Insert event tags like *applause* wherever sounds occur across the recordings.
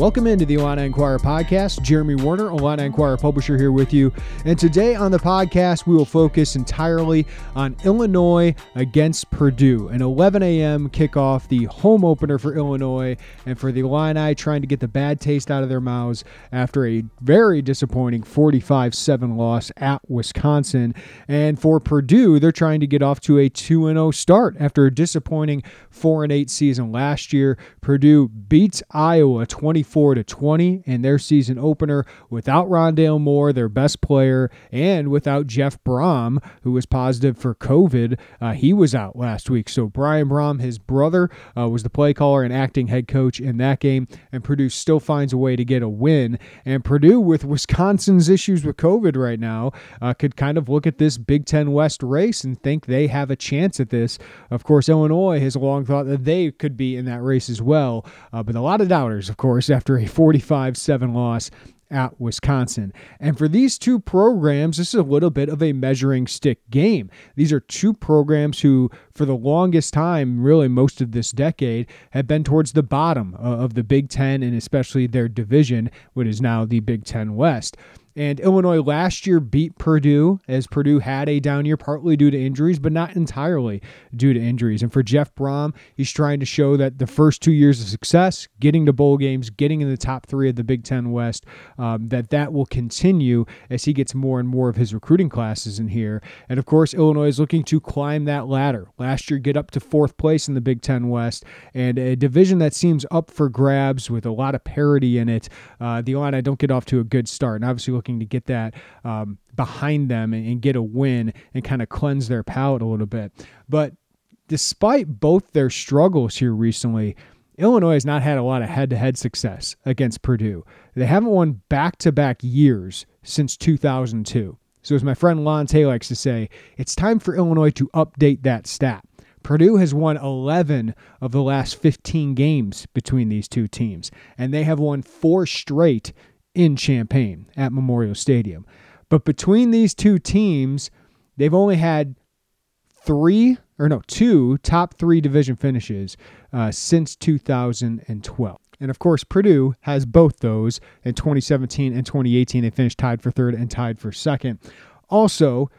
Welcome into the Illini Inquirer podcast. Jeremy Werner, Illini Inquirer publisher, here with you. And today on the podcast, we will focus entirely on Illinois against Purdue. An 11 a.m. kickoff, the home opener for Illinois, and for the Illini trying to get the bad taste out of their mouths after a very disappointing 45 7 loss at Wisconsin. And for Purdue, they're trying to get off to a 2 0 start after a disappointing 4 8 season last year. Purdue beats Iowa 24 24 to 20 in their season opener without Rondale Moore, their best player, and without Jeff Brohm, who was positive for COVID. Uh, he was out last week. So Brian Brohm, his brother, uh, was the play caller and acting head coach in that game, and Purdue still finds a way to get a win. And Purdue, with Wisconsin's issues with COVID right now, uh, could kind of look at this Big Ten West race and think they have a chance at this. Of course, Illinois has long thought that they could be in that race as well, uh, but a lot of doubters, of course, after a 45 7 loss at Wisconsin. And for these two programs, this is a little bit of a measuring stick game. These are two programs who, for the longest time, really most of this decade, have been towards the bottom of the Big Ten and especially their division, what is now the Big Ten West. And Illinois last year beat Purdue as Purdue had a down year, partly due to injuries, but not entirely due to injuries. And for Jeff Brohm, he's trying to show that the first two years of success, getting to bowl games, getting in the top three of the Big Ten West, um, that that will continue as he gets more and more of his recruiting classes in here. And of course, Illinois is looking to climb that ladder. Last year, get up to fourth place in the Big Ten West, and a division that seems up for grabs with a lot of parity in it. Uh, the Illini don't get off to a good start, and obviously looking to get that um, behind them and, and get a win and kind of cleanse their palate a little bit. But despite both their struggles here recently, Illinois has not had a lot of head to head success against Purdue. They haven't won back to back years since 2002. So, as my friend Lonte likes to say, it's time for Illinois to update that stat. Purdue has won 11 of the last 15 games between these two teams, and they have won four straight in Champaign at Memorial Stadium. But between these two teams, they've only had three or no, two top three division finishes uh, since 2012. And of course, Purdue has both those in 2017 and 2018. They finished tied for third and tied for second. Also,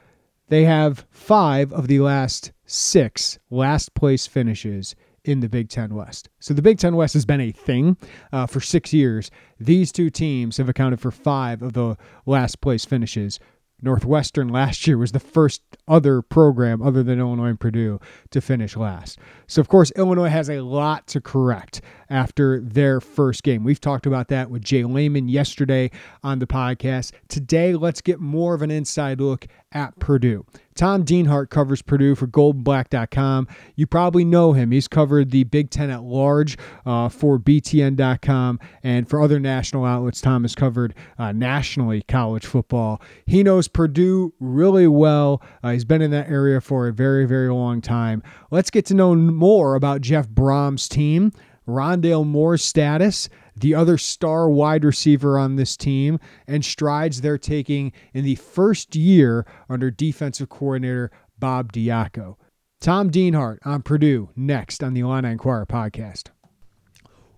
they have five of the last six last place finishes in the Big Ten West. So the Big Ten West has been a thing uh, for six years. These two teams have accounted for five of the last place finishes Northwestern last year was the first other program other than Illinois and Purdue to finish last. So, of course, Illinois has a lot to correct after their first game. We've talked about that with Jay Leman yesterday on the podcast. Today, let's get more of an inside look at Purdue. Tom Dienhart covers Purdue for goldandblack.com. You probably know him. He's covered the Big Ten at large uh, for BTN.com and for other national outlets. Tom has covered uh, nationally college football. He knows Purdue really well. Uh, he's been in that area for a very, very long time. Let's get to know more about Jeff Brohm's team. Rondale Moore's status, the other star wide receiver on this team, and strides they're taking in the first year under defensive coordinator Bob Diaco. Tom Dienhart on Purdue next on the Illini Inquirer podcast.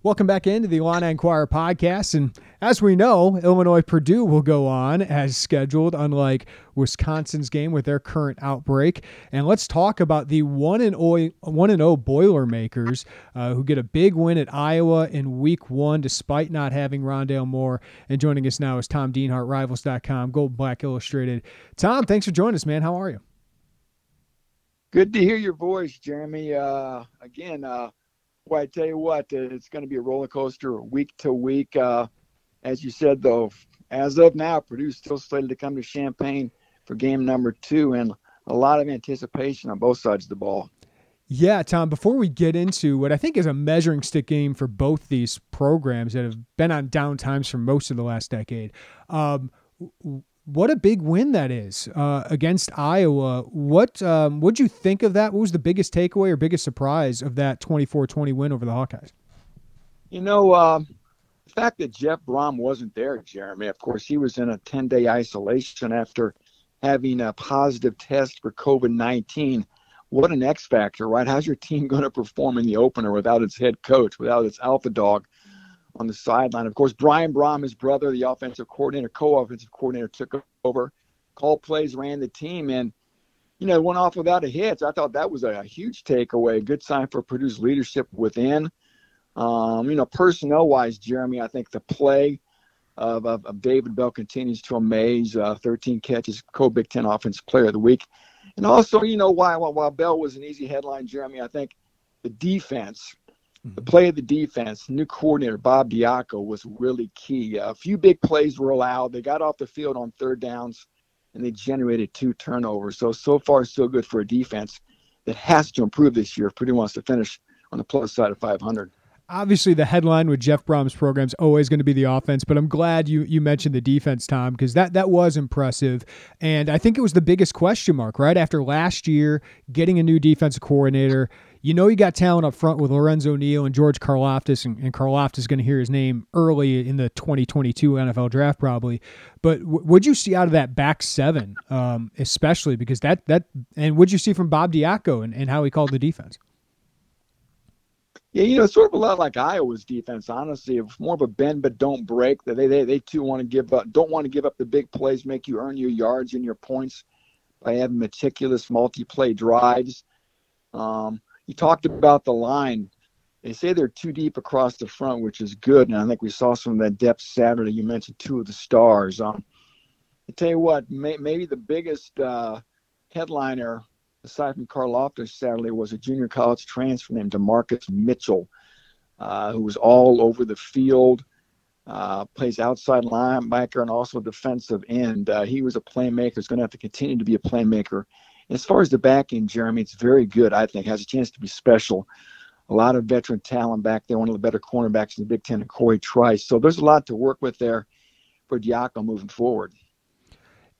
Welcome back into the Illini Inquirer podcast. And as we know, Illinois Purdue will go on as scheduled, unlike Wisconsin's game with their current outbreak. And let's talk about the 1 and 0 Boilermakers uh, who get a big win at Iowa in week one despite not having Rondale Moore. And joining us now is Tom Dienhart, Rivals.com, Gold Black Illustrated. Tom, thanks for joining us, man. How are you? Good to hear your voice, Jeremy. Uh, again, uh, well, I tell you what, uh, it's going to be a roller coaster week to week. Uh, as you said, though, as of now, Purdue's still slated to come to Champaign for game number two, and a lot of anticipation on both sides of the ball. Yeah, Tom, before we get into what I think is a measuring stick game for both these programs that have been on down times for most of the last decade, um, what a big win that is uh, against Iowa. What um, would you think of that? What was the biggest takeaway or biggest surprise of that 24-20 win over the Hawkeyes? You know, um, the fact that Jeff Brohm wasn't there, Jeremy. Of course, he was in a 10-day isolation after having a positive test for COVID-19. What an X factor, right? How's your team going to perform in the opener without its head coach, without its alpha dog? On the sideline. Of course, Brian Brohm, his brother, the offensive coordinator, co-offensive coordinator, took over, called plays, ran the team, and you know went off without a hit. I thought that was a, a huge takeaway, a good sign for Purdue's leadership within. Um, you know, personnel-wise, Jeremy, I think the play of, of, of David Bell continues to amaze. Uh, 13 catches, co-Big Ten Offensive Player of the Week, and also, you know, while while Bell was an easy headline, Jeremy, I think the defense the play of the defense, new coordinator Bob Diaco was really key. a few big plays were allowed. They got off the field on third downs, and they generated two turnovers. So so far so good for a defense that has to improve this year if Purdue wants to finish on the plus side of 500 obviously the headline with Jeff Brohm's program is always going to be the offense, but I'm glad you you mentioned the defense, Tom, because that that was impressive, and I think it was the biggest question mark right after last year getting a new defensive coordinator you know you got talent up front with Lorenzo Neal and George Karlaftis, and, and Karlaftis is going to hear his name early in the 2022 NFL draft probably. But w- would you see out of that back seven, um, especially because that that and would you see from Bob Diaco and, and how he called the defense? Yeah, you know, sort of a lot like Iowa's defense. Honestly, it's more of a bend but don't break. They they they too want to give up, don't want to give up the big plays, make you earn your yards and your points by having meticulous multi-play drives. Um, you talked about the line. They say they're too deep across the front, which is good. And I think we saw some of that depth Saturday. You mentioned two of the stars. Um, I tell you what, may, maybe the biggest uh, headliner aside from Karlaftis Saturday was a junior college transfer named DaMarcus Mitchell, uh, who was all over the field. Uh, plays outside linebacker and also defensive end. Uh, he was a playmaker. He's going to have to continue to be a playmaker as far as the back end, Jeremy, it's very good. I think has a chance to be special. A lot of veteran talent back there. One of the better cornerbacks in the Big Ten, and Cory Trice. So there's a lot to work with there for Diaco moving forward.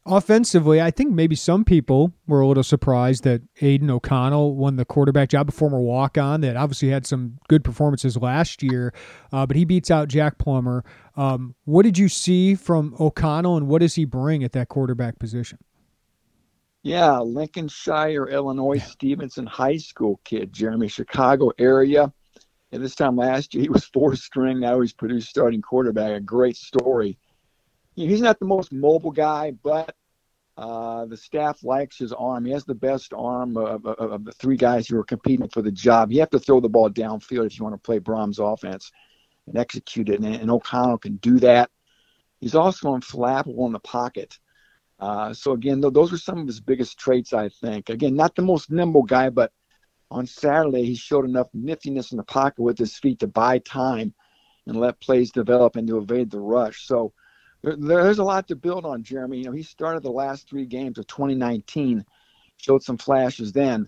Offensively, I think maybe some people were a little surprised that Aidan O'Connell won the quarterback job, a former walk on that obviously had some good performances last year, uh, but he beats out Jack Plummer. Um, what did you see from O'Connell, and what does he bring at that quarterback position? Yeah, Lincolnshire, Illinois, Stevenson High School kid, Jeremy, Chicago area. And this time last year, he was *laughs* four string. Now he's Purdue starting quarterback. A great story. he's not the most mobile guy, but uh, the staff likes his arm. He has the best arm of, of, of, the three guys who are competing for the job. You have to throw the ball downfield if you want to play Brohm's offense and execute it. And, and O'Connell can do that. He's also unflappable in the pocket. Uh, so again, th- those are some of his biggest traits, I think. Again, not the most nimble guy, but on Saturday he showed enough niftiness in the pocket with his feet to buy time and let plays develop and to evade the rush. So there, there's a lot to build on, Jeremy. You know, he started the last three games of 2019, showed some flashes then,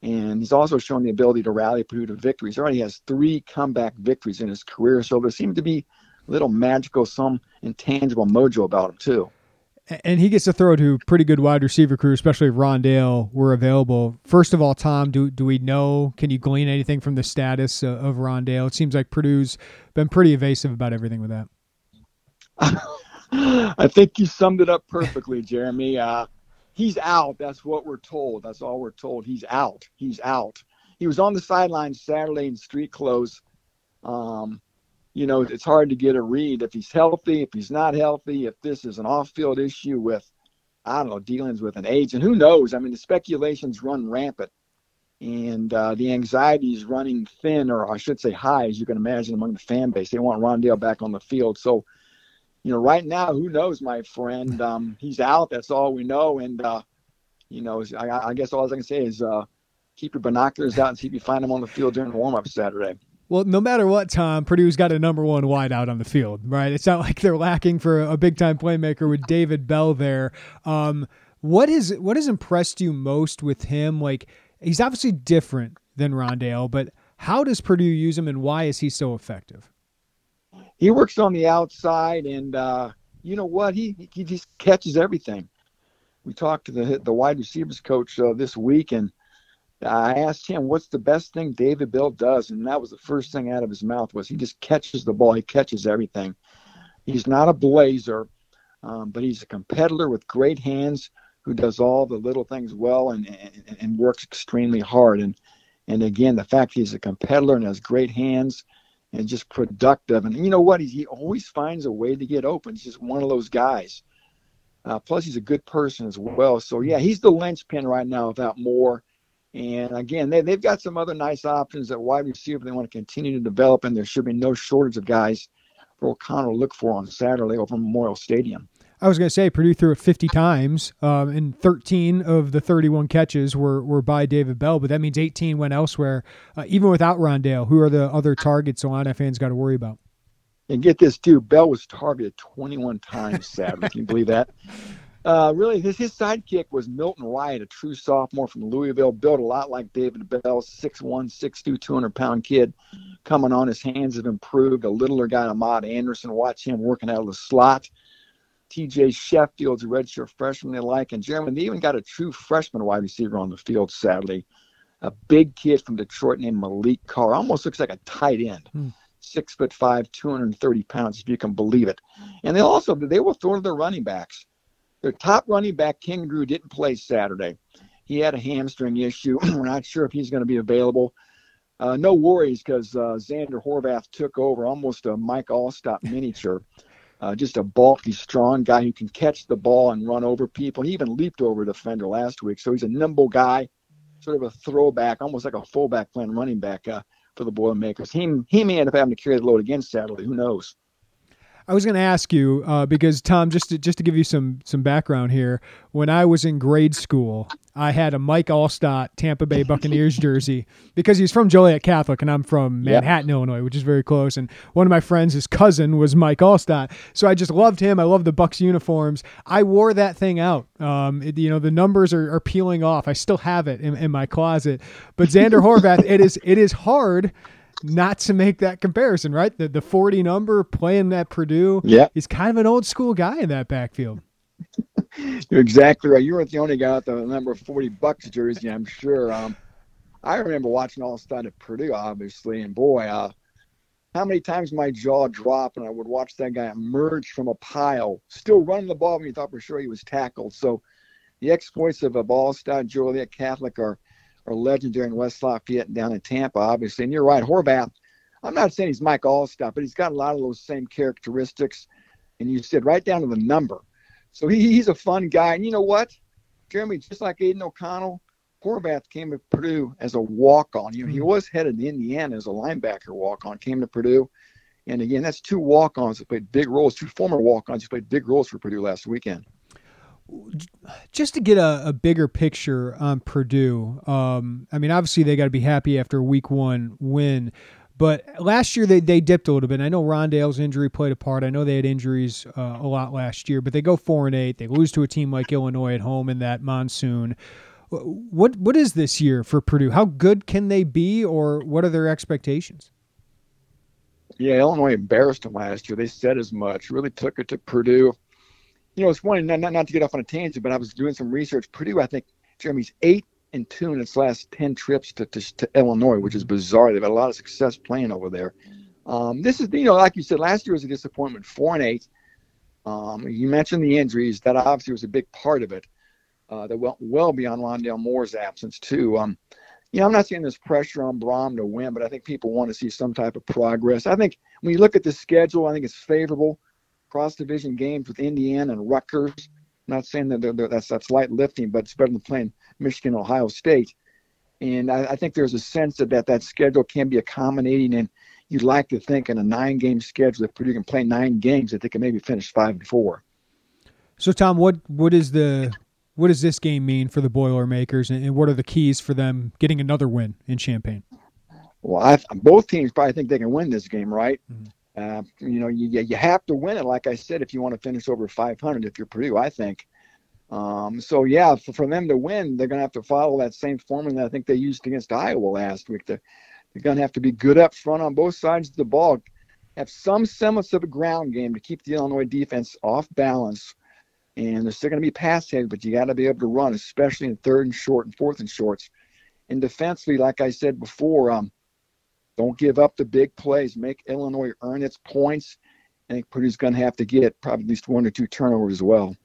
and he's also shown the ability to rally Purdue to victories. He already has three comeback victories in his career, so there seems to be a little magical, some intangible mojo about him too and he gets to throw to pretty good wide receiver crew, especially if Rondale were available. First of all, Tom, do do we know? Can you glean anything from the status of, Rondale? It seems like Purdue's been pretty evasive about everything with that. *laughs* I think you summed it up perfectly, Jeremy. Uh, he's out. That's what we're told. That's all we're told. He's out. He's out. He was on the sidelines Saturday in street clothes. Um, you know, it's hard to get a read if he's healthy, if he's not healthy, if this is an off-field issue with, I don't know, dealings with an agent. Who knows? I mean, the speculations run rampant, and uh, the anxiety is running thin, or I should say high, as you can imagine, among the fan base. They want Rondale back on the field. So, you know, right now, who knows, my friend? Um, he's out. That's all we know. And, uh, you know, I, I guess all I can say is uh, keep your binoculars out and see if you find him on the field during the warm-up Saturday. Well, no matter what, Tom, Purdue's got a number one wideout on the field, right? It's not like they're lacking for a big time playmaker with David Bell there. Um, what is what has impressed you most with him? Like he's obviously different than Rondale, but how does Purdue use him, and why is he so effective? He works on the outside, and uh, you know what? He he just catches everything. We talked to the the wide receivers coach uh, this week, and I asked him what's the best thing David Bell does, and that was the first thing out of his mouth was he just catches the ball. He catches everything. He's not a blazer, um, but he's a competitor with great hands who does all the little things well and, and, and works extremely hard. And and again, the fact he's a competitor and has great hands and just productive. And you know what? He, he always finds a way to get open. He's just one of those guys. Uh, plus, he's a good person as well. So, yeah, he's the linchpin right now without Moore. And again, they, they've got some other nice options at wide receiver they want to continue to develop, and there should be no shortage of guys for O'Connell to look for on Saturday over Memorial Stadium. I was going to say Purdue threw it 50 times, um, and 13 of the 31 catches were, were by David Bell, but that means 18 went elsewhere. Uh, even without Rondale, who are the other targets Illini fans got to worry about? And get this too, Bell was targeted 21 times Saturday. Can you believe that? *laughs* Uh, really, his, his sidekick was Milton Wright, a true sophomore from Louisville, built a lot like David Bell, 6'1", 6'2", 200 pound kid. Coming on, his hands have improved. A littler guy, Amad Anderson, watch him working out of the slot. TJ Sheffield's a redshirt freshman they like. And Jeremy, they even got a true freshman wide receiver on the field sadly. A big kid from Detroit named Maliq Carr. Almost looks like a tight end. Hmm. Six foot five, 230 pounds, if you can believe it. And they also they will throw to their running backs. Their top running back, King Doerue, didn't play Saturday. He had a hamstring issue. *clears throat* We're not sure if he's going to be available. Uh, no worries because uh, Zander Horvath took over almost a Mike Alstott miniature. Uh, just a bulky, strong guy who can catch the ball and run over people. He even leaped over a defender last week. So he's a nimble guy, sort of a throwback, almost like a fullback playing running back uh, for the Boilermakers. He, he may end up having to carry the load again Saturday. Who knows? I was going to ask you uh, because Tom, just to, just to give you some some background here, when I was in grade school, I had a Mike Alstott Tampa Bay Buccaneers jersey *laughs* because he's from Joliet Catholic and I'm from Manhattan, yep. Illinois, which is very close. And one of my friends, his cousin, was Mike Alstott, so I just loved him. I loved the Bucks uniforms. I wore that thing out. Um, it, you know, the numbers are, are, peeling off. I still have it in, in my closet. But Zander Horvath, it is it is hard not to make that comparison, right? The the 40 number playing at Purdue. Yeah. He's kind of an old school guy in that backfield. *laughs* You're exactly right. You weren't the only guy with the number 40 Bucks jersey, I'm sure. Um, I remember watching Alstott at Purdue, obviously, and boy, uh, how many times my jaw dropped and I would watch that guy emerge from a pile, still running the ball when you thought for sure he was tackled. So the exploits of a Alstott, Joliet Catholic are – are legendary in West Lafayette and down in Tampa, obviously. And you're right, Horvath. I'm not saying he's Mike Alstott, but he's got a lot of those same characteristics. And you said right down to the number. So he, he's a fun guy. And you know what, Jeremy, just like Aidan O'Connell, Horvath came to Purdue as a walk-on. You know, he hmm. was headed to Indiana as a linebacker walk-on, came to Purdue. And again, that's two walk-ons that played big roles, two former walk-ons who played big roles for Purdue last weekend just to get a, a, bigger picture on Purdue, um, I mean, obviously they got to be happy after a week one win. But last year they, they dipped a little bit. I know Rondale's injury played a part. I know they had injuries uh, a lot last year, but they go four and eight. They lose to a team like Illinois at home in that monsoon. What what is this year for Purdue? How good can they be, or what are their expectations? Yeah, Illinois embarrassed them last year. They said as much. Really took it to Purdue you know, it's one not, not, not to get off on a tangent, but I was doing some research. Purdue, I think Jeremy's eight and two in its last ten trips to, to, to Illinois, which is bizarre. They've had a lot of success playing over there. Um, this is, you know, like you said, last year was a disappointment, four and eight. Um, you mentioned the injuries; that obviously was a big part of it. Uh, that went well beyond Rondale Moore's absence too. Um, you know, I'm not saying there's pressure on Brohm to win, but I think people want to see some type of progress. I think when you look at the schedule, I think it's favorable cross division games with Indiana and Rutgers. I'm not saying that they're, they're, that's that's light lifting, but it's better than playing Michigan, Ohio State. And I, I, think there's a sense that, that that schedule can be accommodating, and you'd like to think in a nine-game schedule, if Purdue can play nine games, that they can maybe finish five and four. So, Tom, what what is the what does this game mean for the Boilermakers, and, and what are the keys for them getting another win in Champaign? Well, I, both teams probably think they can win this game, right? Mm-hmm. Uh, you know, you, you have to win it, like I said, if you want to finish over 500, if you're Purdue, I think. Um, so, yeah, for, for, them to win, they're going to have to follow that same formula that I think they used against Iowa last week. They're, they're going to have to be good up front on both sides of the ball, have some semblance of a ground game to keep the Illinois defense off balance. And they're still going to be pass heavy, but you got to be able to run, especially in third and short and fourth and shorts. And defensively, like I said before, um, don't give up the big plays. Make Illinois earn its points. I think Purdue's going to have to get probably at least one or two turnovers as well.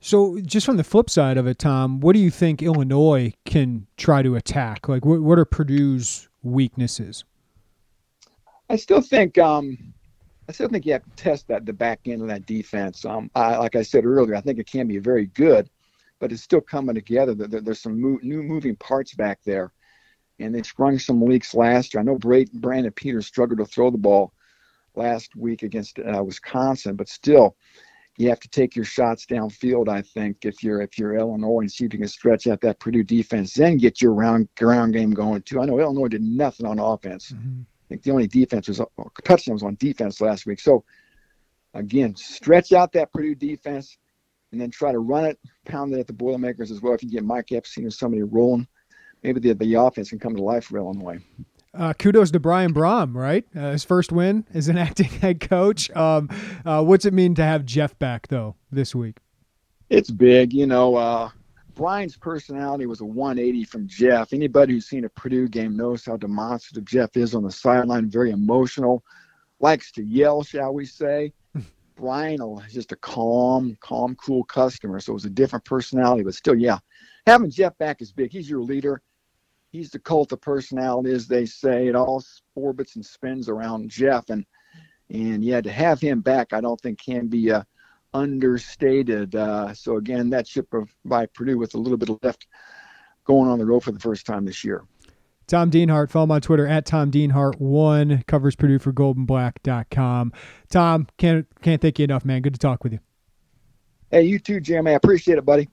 So, just from the flip side of it, Tom, what do you think Illinois can try to attack? Like, what, what are Purdue's weaknesses? I still think um, I still think you have to test that the back end of that defense. Um, I, like I said earlier, I think it can be very good, but it's still coming together. There, there's some mo- new moving parts back there, and they sprung some leaks last year. I know Brandon Peters struggled to throw the ball last week against uh, Wisconsin, but still, you have to take your shots downfield. I think if you're if you're Illinois and see if you can stretch out that Purdue defense, then get your round ground game going too. I know Illinois did nothing on offense. Mm-hmm. I think the only defense was uh, touchdowns on defense last week. So again, stretch out that Purdue defense and then try to run it, pound it at the Boilermakers as well. If you get Mike Epstein or somebody rolling, maybe the, the offense can come to life for Illinois. Uh, kudos to Brian Brohm, right? Uh, his first win as an *laughs* acting head coach. Um, uh, what's it mean to have Jeff back, though, this week? It's big. You know, uh, Brian's personality was a 180 from Jeff. Anybody who's seen a Purdue game knows how demonstrative Jeff is on the sideline, very emotional, likes to yell, shall we say. *laughs* Brian is just a calm, calm, cool customer. So it was a different personality, but still, yeah. Having Jeff back is big. He's your leader he's the cult of personality, as they say. It all orbits and spins around Jeff, and and yeah, to have him back, I don't think can be uh, understated. Uh, so again, that ship of, by Purdue with a little bit left going on the road for the first time this year. Tom Dienhart, follow him on Twitter at Tom Dienhart1, covers Purdue for goldandblack.com. Tom, can't, can't thank you enough, man. Good to talk with you. Hey, you too, Jeremy. I appreciate it, buddy.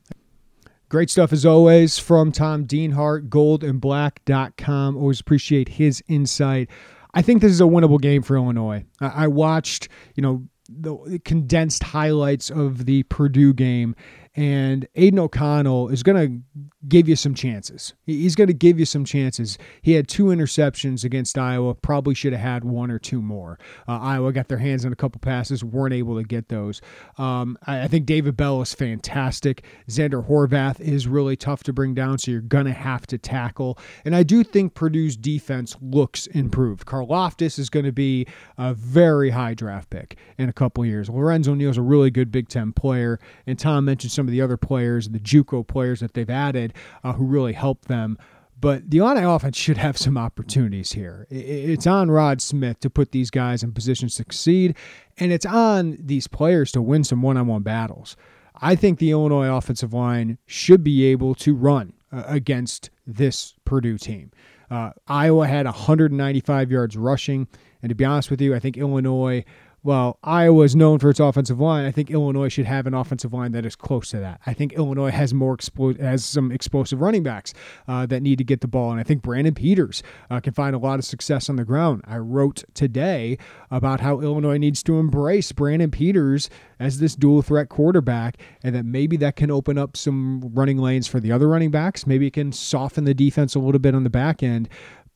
Great stuff as always from Tom Dienhart, goldandblack.com. Always appreciate his insight. I think this is a winnable game for Illinois. I watched, you know, the condensed highlights of the Purdue game, and Aidan O'Connell is going to give you some chances. He's going to give you some chances. He had two interceptions against Iowa, probably should have had one or two more. Uh, Iowa got their hands on a couple passes, weren't able to get those. Um, I, I, think David Bell is fantastic. Zander Horvath is really tough to bring down, so you're going to have to tackle. And I do think Purdue's defense looks improved. Karlaftis is going to be a very high draft pick in a couple years. Lorenzo Neal's a really good Big Ten player, and Tom mentioned some of the other players, the JUCO players that they've added uh, who really helped them. But the Illini offense should have some opportunities here. It's on Rod Smith to put these guys in positions to succeed, and it's on these players to win some one on one battles. I think the Illinois offensive line should be able to run uh, against this Purdue team. Uh, Iowa had 195 yards rushing, and to be honest with you, I think Illinois well, Iowa is known for its offensive line. I think Illinois should have an offensive line that is close to that. I think Illinois has more explo- has some explosive running backs uh, that need to get the ball, and I think Brandon Peters uh, can find a lot of success on the ground. I wrote today about how Illinois needs to embrace Brandon Peters as this dual threat quarterback, and that maybe that can open up some running lanes for the other running backs. Maybe it can soften the defense a little bit on the back end.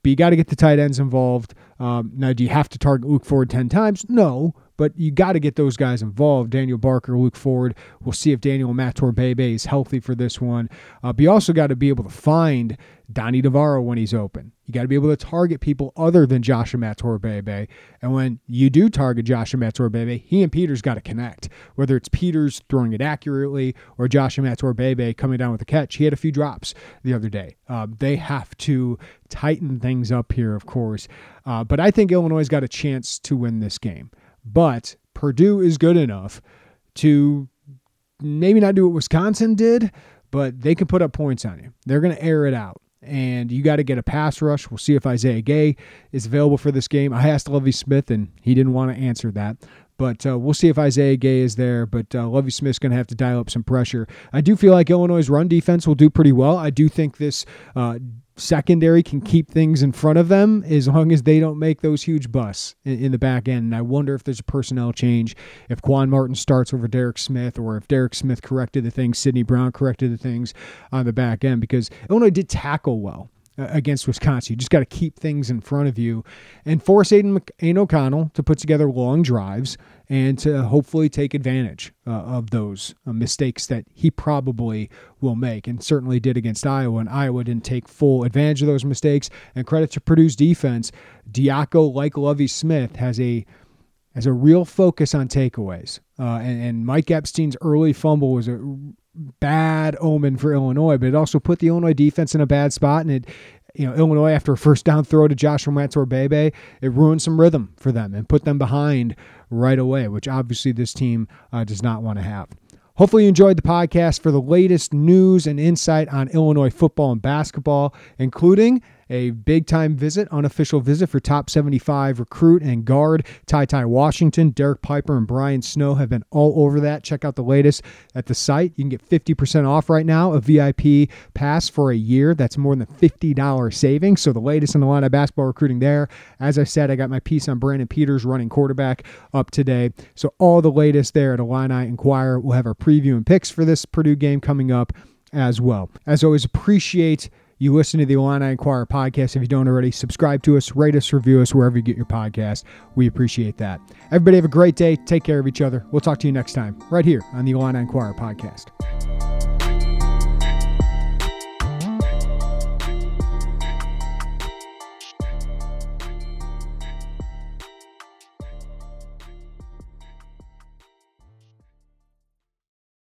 But you got to get the tight ends involved. Um, now, do you have to target Luke Ford 10 times? No, but you got to get those guys involved. Daniel Barker, Luke Ford. We'll see if Daniel Imatorbhebhe is healthy for this one. Uh, but you also got to be able to find Donny Navarro when he's open. You got to be able to target people other than Josh Imatorbhebhe. And when you do target Josh Imatorbhebhe, he and Peters got to connect. Whether it's Peters throwing it accurately or Josh Imatorbhebhe coming down with a catch. He had a few drops the other day. Uh, they have to tighten things up here, of course. Uh, but I think Illinois has got a chance to win this game. But Purdue is good enough to maybe not do what Wisconsin did, but they can put up points on you. They're going to air it out. And you got to get a pass rush. We'll see if Isaiah Gay is available for this game. I asked Lovie Smith, and he didn't want to answer that. But uh, we'll see if Isaiah Gay is there. But uh, Lovie Smith's going to have to dial up some pressure. I do feel like Illinois' run defense will do pretty well. I do think this uh, secondary can keep things in front of them as long as they don't make those huge busts in, in, the back end. And I wonder if there's a personnel change, if Quan Martin starts over Derek Smith, or if Derek Smith corrected the things, Sydney Brown corrected the things on the back end, because Illinois did tackle well against Wisconsin. You just got to keep things in front of you and force Aidan, Aidan O'Connell to put together long drives and to hopefully take advantage uh, of those uh, mistakes that he probably will make and certainly did against Iowa. And Iowa didn't take full advantage of those mistakes. And credit to Purdue's defense, Diaco, like Lovie Smith, has a has a real focus on takeaways. Uh, and, and Mike Epstein's early fumble was a bad omen for Illinois, but it also put the Illinois defense in a bad spot, and it you know, Illinois after a first down throw to Joshua Imatorbhebhe, it ruined some rhythm for them and put them behind right away, which obviously this team uh, does not want to have. Hopefully, you enjoyed the podcast for the latest news and insight on Illinois football and basketball, including a big time visit, unofficial visit for top 75 recruit and guard Ty Ty Washington. Derek Piper and Brian Snow have been all over that. Check out the latest at the site. You can get 50% off right now, a VIP pass for a year. That's more than $50 savings. So the latest in the line of basketball recruiting there. As I said, I got my piece on Brandon Peters running quarterback up today. So all the latest there at Illini Inquirer. We'll have our preview and picks for this Purdue game coming up as well. As always, appreciate you listen to the Illini Inquirer podcast. If you don't already, subscribe to us, rate us, review us wherever you get your podcast. We appreciate that. Everybody have a great day. Take care of each other. We'll talk to you next time, right here on the Illini Inquirer podcast.